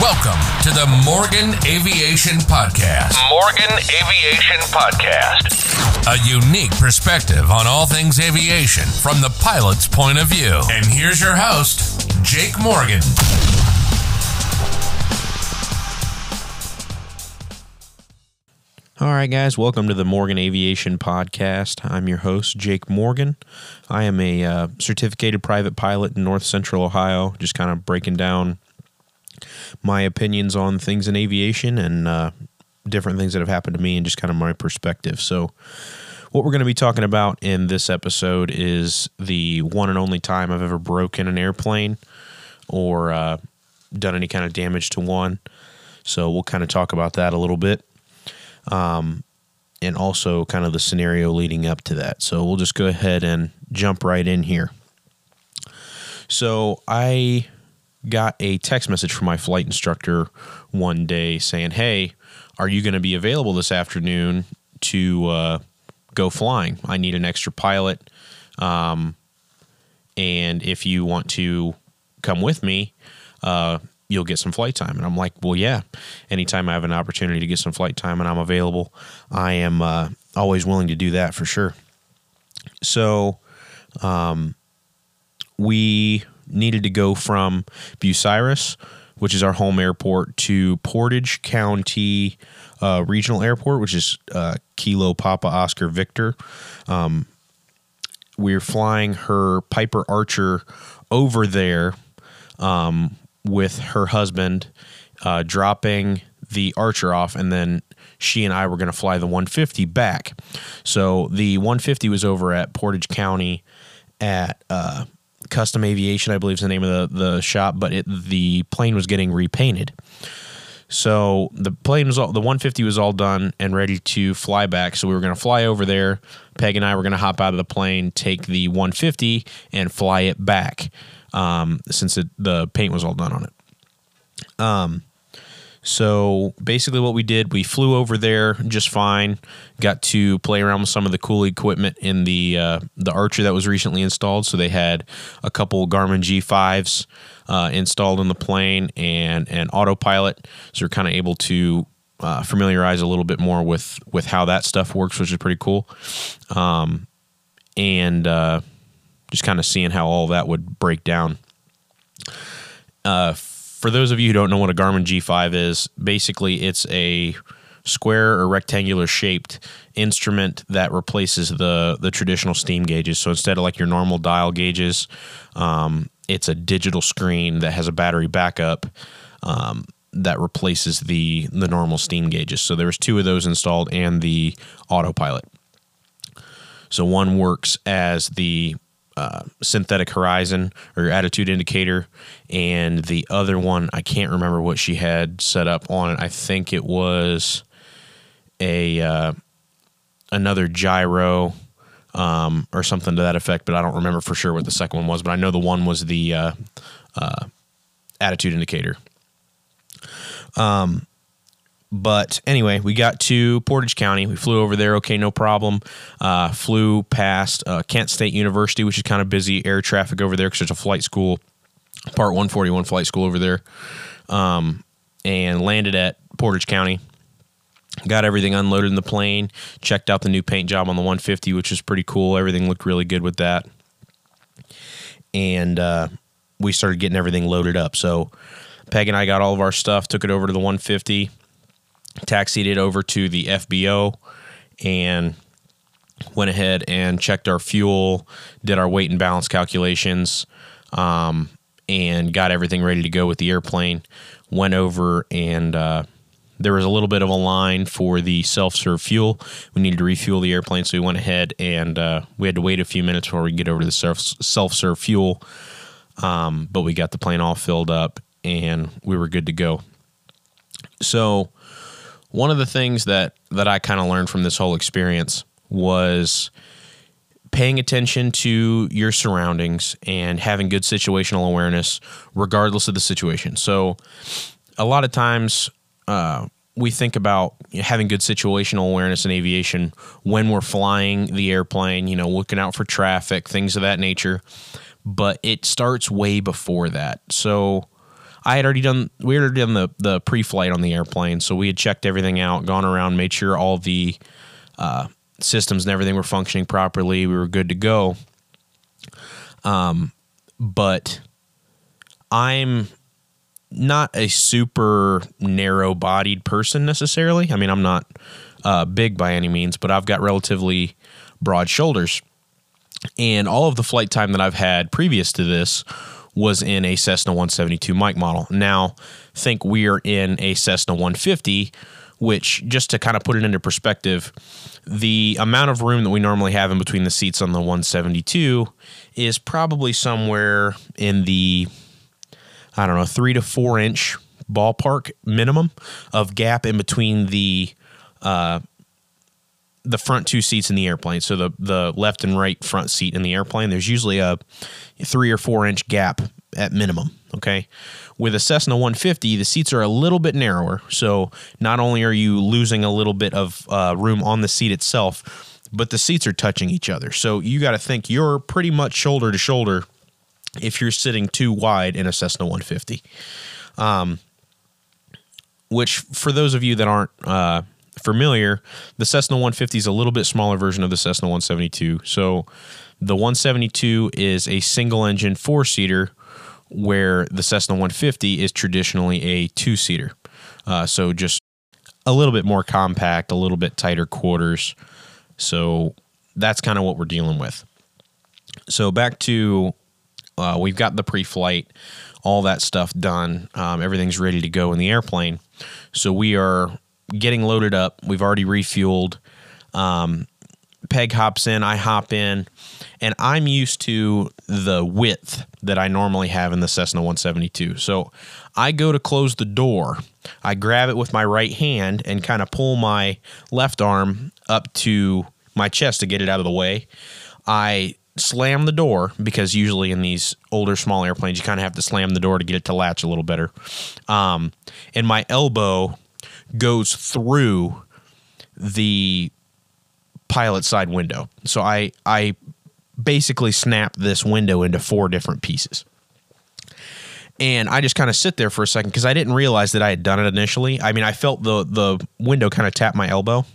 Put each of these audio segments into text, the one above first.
Welcome to the Morgan Aviation Podcast. Morgan Aviation Podcast. A unique perspective on all things aviation from the pilot's point of view. And here's your host, Jake Morgan. All right, guys, welcome to the Morgan Aviation Podcast. I'm your host, Jake Morgan. I am a uh, certificated private pilot in North Central Ohio, just kind of breaking down my opinions on things in aviation and uh, different things that have happened to me and just kind of my perspective. So, what we're going to be talking about in this episode is the one and only time I've ever broken an airplane or uh, done any kind of damage to one. So, we'll kind of talk about that a little bit um, and also kind of the scenario leading up to that. So we'll just go ahead and jump right in here. So I got a text message from my flight instructor one day saying, "Hey, are you going to be available this afternoon to uh, go flying? I need an extra pilot, um, and if you want to come with me." Uh, you'll get some flight time. And I'm like, well, yeah, anytime I have an opportunity to get some flight time and I'm available, I am uh, always willing to do that for sure. So, um, we needed to go from Bucyrus, which is our home airport, to Portage County uh, Regional Airport, which is uh, Kilo Papa Oscar Victor. Um, we're flying her Piper Archer over there. Um, with her husband, uh, dropping the Archer off, and then she and I were going to fly the 150 back. So the 150 was over at Portage County at uh, Custom Aviation, I believe is the name of the, the shop, but it, the plane was getting repainted. So the plane was all the 150 was all done and ready to fly back. So we were going to fly over there. Peg and I were going to hop out of the plane, take the 150, and fly it back um, since it, the paint was all done on it. Um, so basically, what we did, we flew over there just fine. Got to play around with some of the cool equipment in the uh, the Archer that was recently installed. So they had a couple Garmin G5s uh, installed in the plane and an autopilot. So we're kind of able to uh, familiarize a little bit more with with how that stuff works, which is pretty cool. Um, and uh, just kind of seeing how all that would break down. Uh, for those of you who don't know what a Garmin G5 is, basically it's a square or rectangular shaped instrument that replaces the the traditional steam gauges. So instead of like your normal dial gauges, um, it's a digital screen that has a battery backup um, that replaces the the normal steam gauges. So there's two of those installed and the autopilot. So one works as the uh, synthetic horizon or attitude indicator, and the other one I can't remember what she had set up on it. I think it was a uh, another gyro um, or something to that effect, but I don't remember for sure what the second one was. But I know the one was the uh, uh attitude indicator. Um, but anyway, we got to Portage County. We flew over there. Okay, no problem. Uh, flew past uh, Kent State University, which is kind of busy air traffic over there because there's a flight school, Part 141 flight school over there. Um, and landed at Portage County. Got everything unloaded in the plane. Checked out the new paint job on the 150, which is pretty cool. Everything looked really good with that. And uh, we started getting everything loaded up. So Peg and I got all of our stuff, took it over to the 150 taxied it over to the FBO and went ahead and checked our fuel, did our weight and balance calculations, um, and got everything ready to go with the airplane. Went over and uh, there was a little bit of a line for the self-serve fuel. We needed to refuel the airplane, so we went ahead and uh, we had to wait a few minutes before we could get over to the self-serve fuel. Um, but we got the plane all filled up and we were good to go. So one of the things that that I kind of learned from this whole experience was paying attention to your surroundings and having good situational awareness regardless of the situation. So a lot of times uh, we think about having good situational awareness in aviation when we're flying the airplane, you know, looking out for traffic, things of that nature. But it starts way before that. So I had already done we had already done the the pre-flight on the airplane, so we had checked everything out, gone around, made sure all the uh, systems and everything were functioning properly. We were good to go. Um, but I'm not a super narrow-bodied person necessarily. I mean, I'm not uh, big by any means, but I've got relatively broad shoulders. And all of the flight time that I've had previous to this was in a Cessna 172 mic model. Now, think we're in a Cessna 150, which, just to kind of put it into perspective, the amount of room that we normally have in between the seats on the 172 is probably somewhere in the, I don't know, three to four inch ballpark minimum of gap in between the uh, the front two seats in the airplane. So the the left and right front seat in the airplane. There's usually a three or four inch gap at minimum. Okay. With a Cessna 150, the seats are a little bit narrower. So not only are you losing a little bit of uh, room on the seat itself, but the seats are touching each other. So you got to think you're pretty much shoulder to shoulder if you're sitting too wide in a Cessna 150. Um, which, for those of you that aren't uh, familiar, the Cessna 150 is a little bit smaller version of the Cessna 172. So the 172 is a single engine four seater, where the Cessna 150 is traditionally a two seater. Uh, so just a little bit more compact, a little bit tighter quarters. So that's kind of what we're dealing with. So back to uh, we've got the pre flight, all that stuff done. Um, everything's ready to go in the airplane. So we are getting loaded up. We've already refueled. Um, Peg hops in, I hop in, and I'm used to the width that I normally have in the Cessna 172. So I go to close the door. I grab it with my right hand and kind of pull my left arm up to my chest to get it out of the way. I slam the door because usually in these older small airplanes you kind of have to slam the door to get it to latch a little better. Um, and my elbow goes through the pilot side window. So I I basically snap this window into four different pieces. And I just kind of sit there for a second because I didn't realize that I had done it initially. I mean, I felt the the window kind of tap my elbow,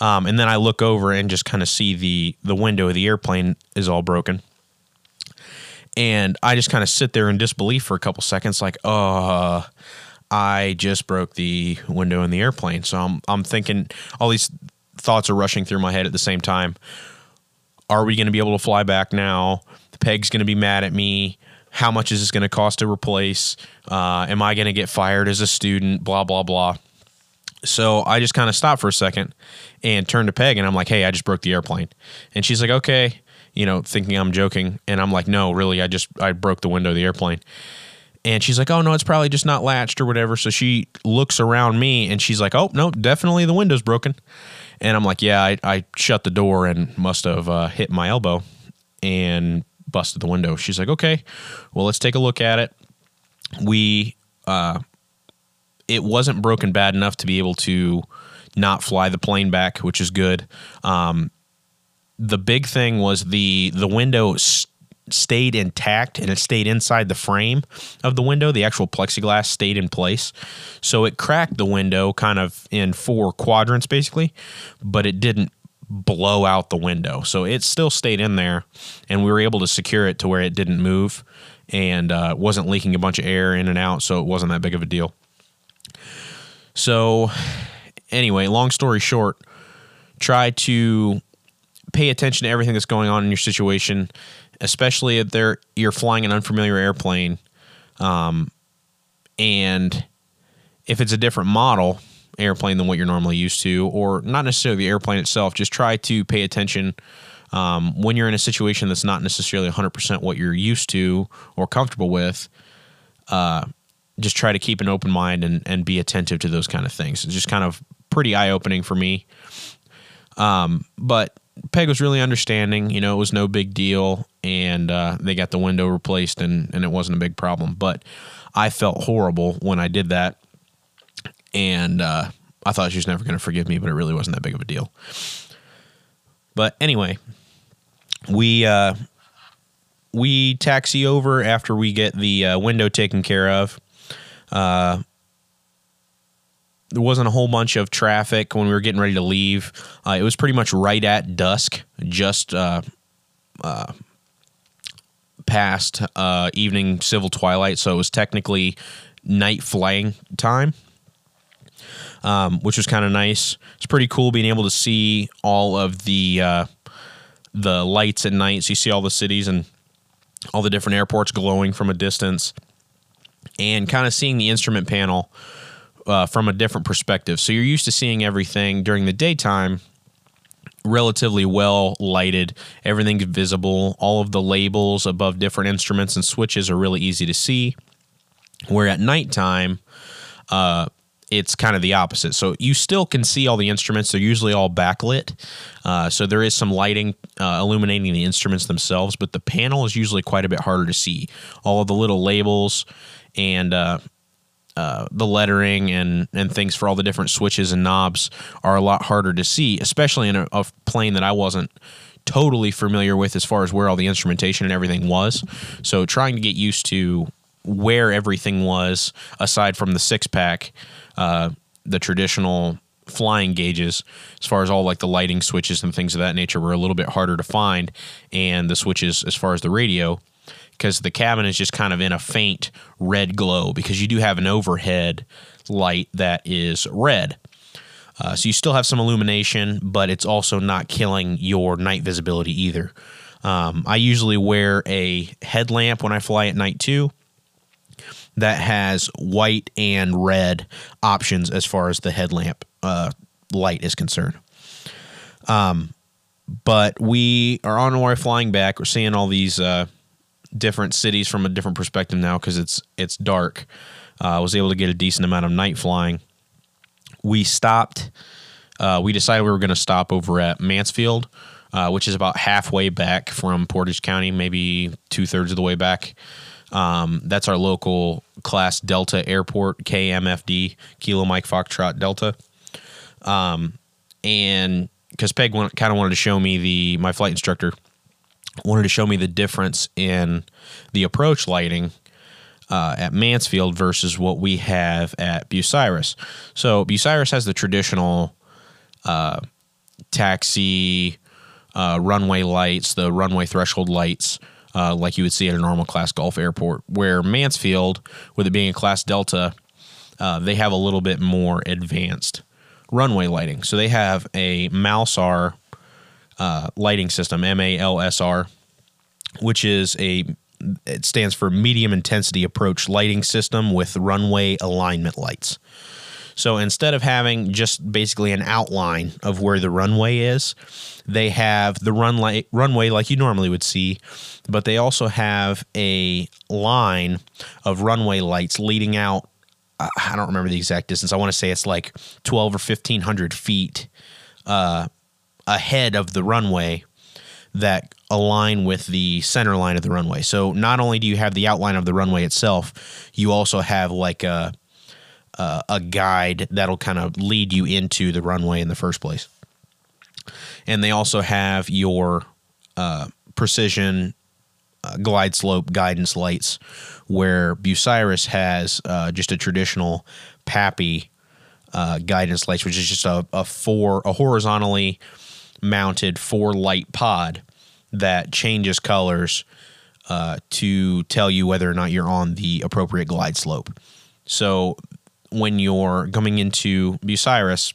um, and then I look over and just kind of see the the window of the airplane is all broken. And I just kind of sit there in disbelief for a couple seconds, like, uh, I just broke the window in the airplane. So I'm I'm thinking all these thoughts are rushing through my head at the same time. Are we going to be able to fly back now? The peg's going to be mad at me. How much is this going to cost to replace? Uh, am I going to get fired as a student? Blah blah blah. So I just kind of stopped for a second and turned to Peg and I'm like, "Hey, I just broke the airplane." And she's like, "Okay," you know, thinking I'm joking, and I'm like, "No, really, I just I broke the window of the airplane." And she's like, "Oh no, it's probably just not latched or whatever." So she looks around me and she's like, "Oh no, definitely the window's broken." And I'm like, "Yeah, I, I shut the door and must have uh, hit my elbow and busted the window." She's like, "Okay, well let's take a look at it." We, uh, it wasn't broken bad enough to be able to not fly the plane back, which is good. Um, the big thing was the the window stayed intact and it stayed inside the frame of the window. The actual plexiglass stayed in place. So it cracked the window kind of in four quadrants basically, but it didn't blow out the window. So it still stayed in there and we were able to secure it to where it didn't move and uh, wasn't leaking a bunch of air in and out. So it wasn't that big of a deal. So, anyway, long story short, try to pay attention to everything that's going on in your situation especially if they're you're flying an unfamiliar airplane, um, and if it's a different model airplane than what you're normally used to, or not necessarily the airplane itself, just try to pay attention um, when you're in a situation that's not necessarily 100% what you're used to or comfortable with. Uh, just try to keep an open mind and, and be attentive to those kind of things. It's just kind of pretty eye opening for me. Um, but Peg was really understanding. You know, it was no big deal, and uh, they got the window replaced, and and it wasn't a big problem. But I felt horrible when I did that, and uh, I thought she was never going to forgive me, but it really wasn't that big of a deal. But anyway, we uh, we taxi over after we get the uh, window taken care of. Uh, there wasn't a whole bunch of traffic when we were getting ready to leave. Uh, it was pretty much right at dusk, just uh, uh, past uh, evening civil twilight. So it was technically night flying time, um, which was kind of nice. It's pretty cool being able to see all of the uh, the lights at night. So you see all the cities and all the different airports glowing from a distance, and kind of seeing the instrument panel uh, from a different perspective. So you're used to seeing everything during the daytime relatively well lighted. Everything's visible. All of the labels above different instruments and switches are really easy to see. Where at nighttime, uh, it's kind of the opposite. So you still can see all the instruments. They're usually all backlit. Uh, so there is some lighting uh, illuminating the instruments themselves, but the panel is usually quite a bit harder to see. All of the little labels and uh, uh, the lettering and and things for all the different switches and knobs are a lot harder to see, especially in a, a, plane that I wasn't totally familiar with as far as where all the instrumentation and everything was. So trying to get used to where everything was, aside from the six pack, uh, the traditional flying gauges, as far as all like the lighting switches and things of that nature, were a little bit harder to find, and the switches as far as the radio because the cabin is just kind of in a faint red glow because you do have an overhead light that is red. Uh, so you still have some illumination, but it's also not killing your night visibility either. Um, I usually wear a headlamp when I fly at night too that has white and red options as far as the headlamp uh, light is concerned. Um, but we are on our way flying back. We're seeing all these uh, different cities from a different perspective now because it's it's dark. Uh, I was able to get a decent amount of night flying. We stopped. Uh, we decided we were going to stop over at Mansfield, uh, which is about halfway back from Portage County, maybe two thirds of the way back. Um, that's our local Class Delta Airport, KMFD, Kilo Mike Foxtrot Delta. Um, and because Peg kind of wanted to show me the my flight instructor wanted to show me the difference in the approach lighting uh, at Mansfield versus what we have at Bucyrus. So Bucyrus has the traditional uh, taxi uh, runway lights, the runway threshold lights, uh, like you would see at a normal class Golf airport. Where Mansfield, with it being a class Delta, uh, they have a little bit more advanced runway lighting. So they have a MALSR uh, lighting system, MALSR, which is a it stands for medium intensity approach lighting system with runway alignment lights. So instead of having just basically an outline of where the runway is, they have the runway runway like you normally would see, but they also have a line of runway lights leading out. I don't remember the exact distance. I want to say it's like twelve or fifteen hundred feet uh, ahead of the runway that align with the center line of the runway. So not only do you have the outline of the runway itself, you also have like a a, a guide that'll kind of lead you into the runway in the first place. And they also have your uh, precision uh, glide slope guidance lights, where Bucyrus has uh, just a traditional PAPI uh, guidance lights, which is just a, a four a horizontally mounted four light pod that changes colors uh, to tell you whether or not you're on the appropriate glide slope. So when you're coming into Bucyrus,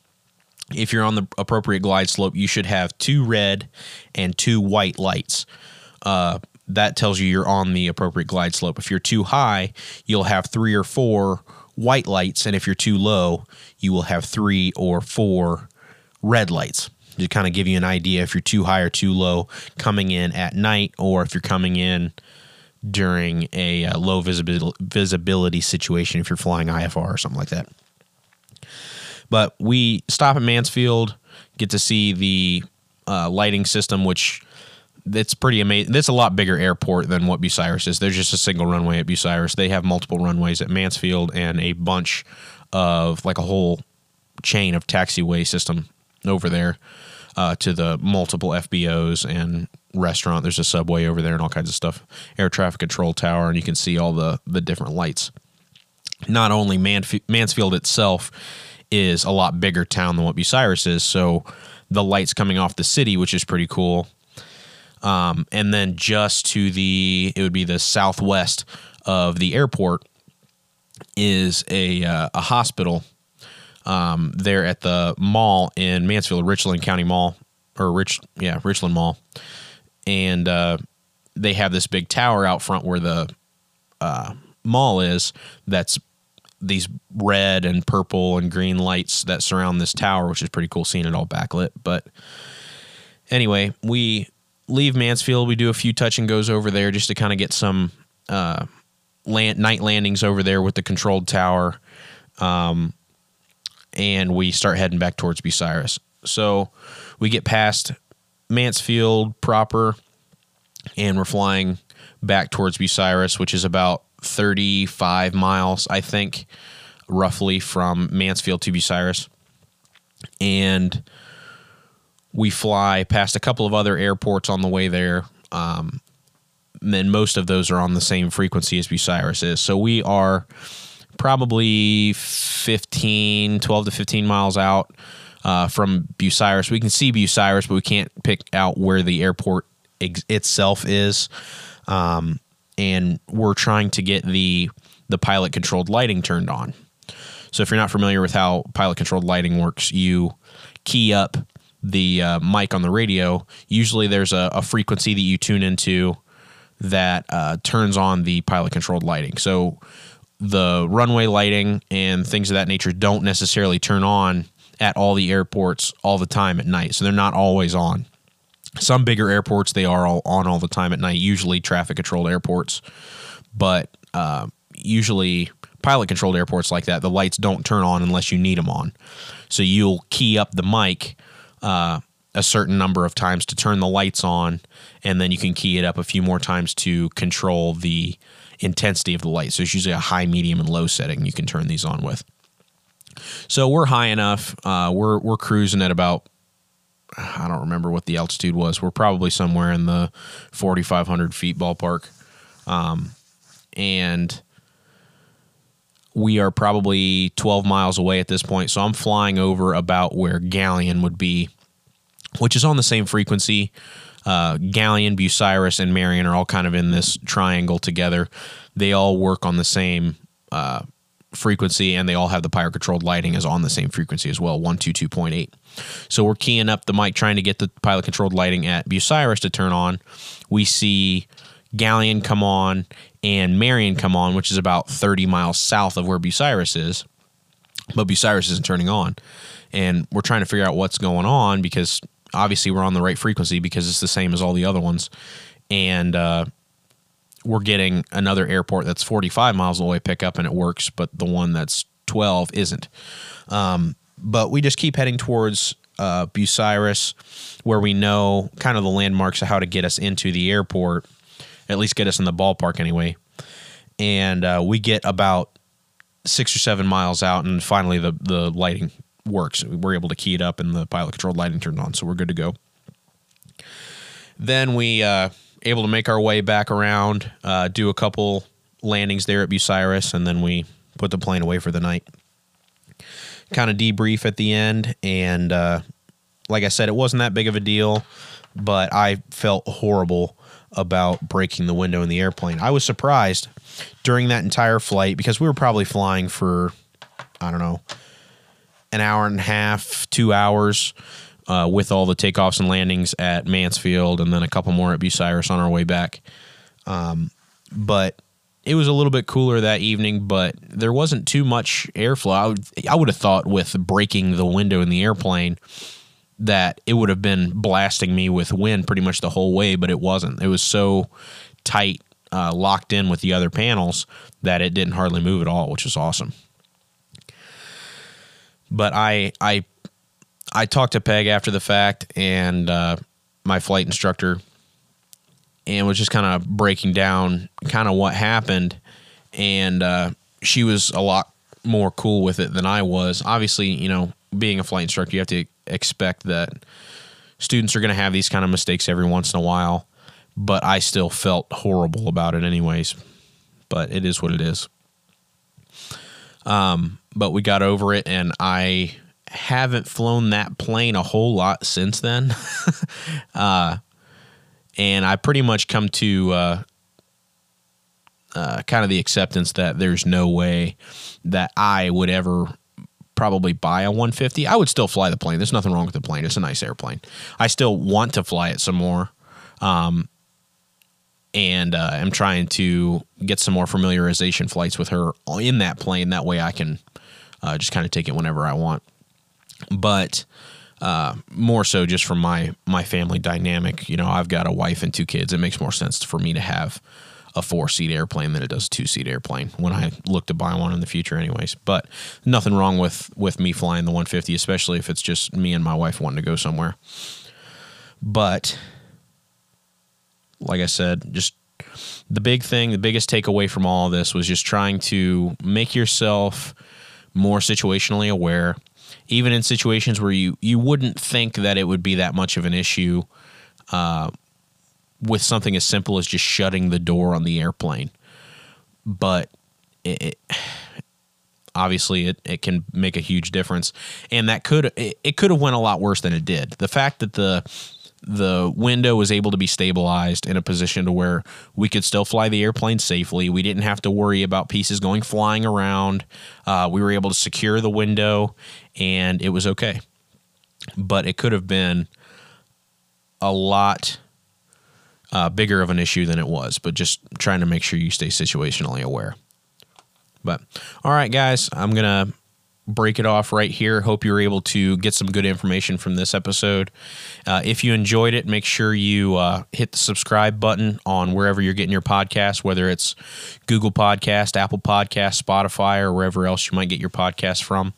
if you're on the appropriate glide slope, you should have two red and two white lights. Uh, that tells you you're on the appropriate glide slope. If you're too high, you'll have three or four white lights, and if you're too low, you will have three or four red lights to kind of give you an idea if you're too high or too low coming in at night or if you're coming in during a uh, low visibility, visibility situation if you're flying IFR or something like that. But we stop at Mansfield, get to see the uh, lighting system, which it's pretty amazing. It's a lot bigger airport than what Bucyrus is. There's just a single runway at Bucyrus. They have multiple runways at Mansfield and a bunch of like a whole chain of taxiway system over there uh, to the multiple FBOs and restaurant. There's a subway over there and all kinds of stuff. Air traffic control tower, and you can see all the the different lights. not only Manf- Mansfield itself is a lot bigger town than what Bucyrus is, so the lights coming off the city, which is pretty cool. Um, and then just to the, it would be the southwest of the airport is a uh, a hospital um, there at the mall in Mansfield, Richland County Mall, or Rich, yeah, Richland Mall, and uh, they have this big tower out front where the uh, mall is. That's these red and purple and green lights that surround this tower, which is pretty cool seeing it all backlit. But anyway, we leave Mansfield. We do a few touch and goes over there just to kind of get some uh, land, night landings over there with the controlled tower. Um, and we start heading back towards Bucyrus. So we get past Mansfield proper, and we're flying back towards Bucyrus, which is about 35 miles, I think, roughly from Mansfield to Bucyrus. And we fly past a couple of other airports on the way there. Um, and most of those are on the same frequency as Bucyrus is. So we are probably 15, 12 to 15 miles out uh, from Bucyrus. We can see Bucyrus, but we can't pick out where the airport ex- itself is. Um, and we're trying to get the the pilot controlled lighting turned on. So if you're not familiar with how pilot controlled lighting works, you key up the uh, mic on the radio. Usually there's a, a, frequency that you tune into that uh, turns on the pilot controlled lighting. So the runway lighting and things of that nature don't necessarily turn on at all the airports all the time at night. So they're not always on. Some bigger airports they are all on all the time at night. Usually traffic controlled airports, but uh, usually pilot controlled airports like that, the lights don't turn on unless you need them on. So you'll key up the mic uh, a certain number of times to turn the lights on, and then you can key it up a few more times to control the intensity of the light. So it's usually a high, medium, and low setting you can turn these on with. So we're high enough. Uh, we're we're cruising at about I don't remember what the altitude was. We're probably somewhere in the 4,500 feet ballpark. Um, and we are probably 12 miles away at this point. So I'm flying over about where Galion would be, which is on the same frequency. Uh, Galion, Bucyrus, and Marion are all kind of in this triangle together. They all work on the same uh, frequency and they all have the pilot controlled lighting is on the same frequency as well 122.8 so we're keying up the mic trying to get the pilot controlled lighting at bucyrus to turn on. We see galion come on and marion come on which is about 30 miles south of where bucyrus is but bucyrus isn't turning on. And we're trying to figure out what's going on because obviously we're on the right frequency because it's the same as all the other ones and uh, we're getting another airport that's 45 miles away pick up and it works, but the one that's 12 isn't. Um, but we just keep heading towards uh, Bucyrus, where we know kind of the landmarks of how to get us into the airport, at least get us in the ballpark anyway. And uh, we get about six or seven miles out, and finally the the lighting works. We're able to key it up, and the pilot controlled lighting turned on, so we're good to go. Then we uh, able to make our way back around, uh, do a couple landings there at Bucyrus, and then we put the plane away for the night. Kind of debrief at the end, and uh, like I said, it wasn't that big of a deal, but I felt horrible about breaking the window in the airplane. I was surprised during that entire flight because we were probably flying for, I don't know, an hour and a half, two hours uh, with all the takeoffs and landings at Mansfield and then a couple more at Bucyrus on our way back. Um, but it was a little bit cooler that evening, but there wasn't too much airflow. I would, I would have thought with breaking the window in the airplane that it would have been blasting me with wind pretty much the whole way, but it wasn't. It was so tight, uh, locked in with the other panels that it didn't hardly move at all, which was awesome. But I I I talked to Peg after the fact and uh, my flight instructor and was just kind of breaking down kind of what happened. And uh, she was a lot more cool with it than I was. Obviously, you know, being a flight instructor, you have to expect that students are going to have these kind of mistakes every once in a while. But I still felt horrible about it, anyways. But it is what it is. Um, but we got over it, and I haven't flown that plane a whole lot since then. uh, and I pretty much come to uh, uh, kind of the acceptance that there's no way that I would ever probably buy a 150. I would still fly the plane. There's nothing wrong with the plane. It's a nice airplane. I still want to fly it some more. Um, and uh, I'm trying to get some more familiarization flights with her in that plane. That way I can uh, just kind of take it whenever I want. But uh, more so just from my my family dynamic. You know, I've got a wife and two kids. It makes more sense for me to have a four seat airplane than it does a two seat airplane when I look to buy one in the future, anyways. But nothing wrong with with me flying the 150, especially if it's just me and my wife wanting to go somewhere. But like I said, just the big thing, the biggest takeaway from all this was just trying to make yourself more situationally aware, even in situations where you you wouldn't think that it would be that much of an issue. Uh, with something as simple as just shutting the door on the airplane. But it, it, obviously it, it can make a huge difference, and that could it, it could have went a lot worse than it did. The fact that the the window was able to be stabilized in a position to where we could still fly the airplane safely. We didn't have to worry about pieces going flying around. Uh, we were able to secure the window, and it was okay. But it could have been a lot uh, bigger of an issue than it was, but just trying to make sure you stay situationally aware. But all right, guys, I'm to break it off right here. Hope you're able to get some good information from this episode. Uh, if you enjoyed it, make sure you uh, hit the subscribe button on wherever you're getting your podcast, whether it's Google Podcast, Apple Podcast, Spotify, or wherever else you might get your podcast from.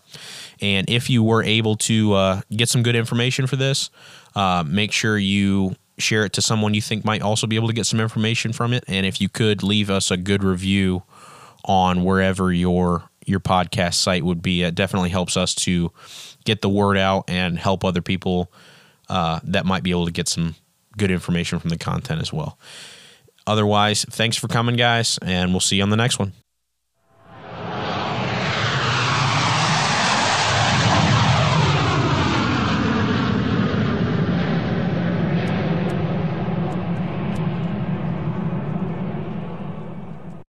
And if you were able to uh, get some good information for this, uh, make sure you share it to someone you think might also be able to get some information from it. And if you could leave us a good review on wherever your your podcast site would be, it definitely helps us to get the word out and help other people uh, that might be able to get some good information from the content as well. Otherwise, thanks for coming, guys, and we'll see you on the next one.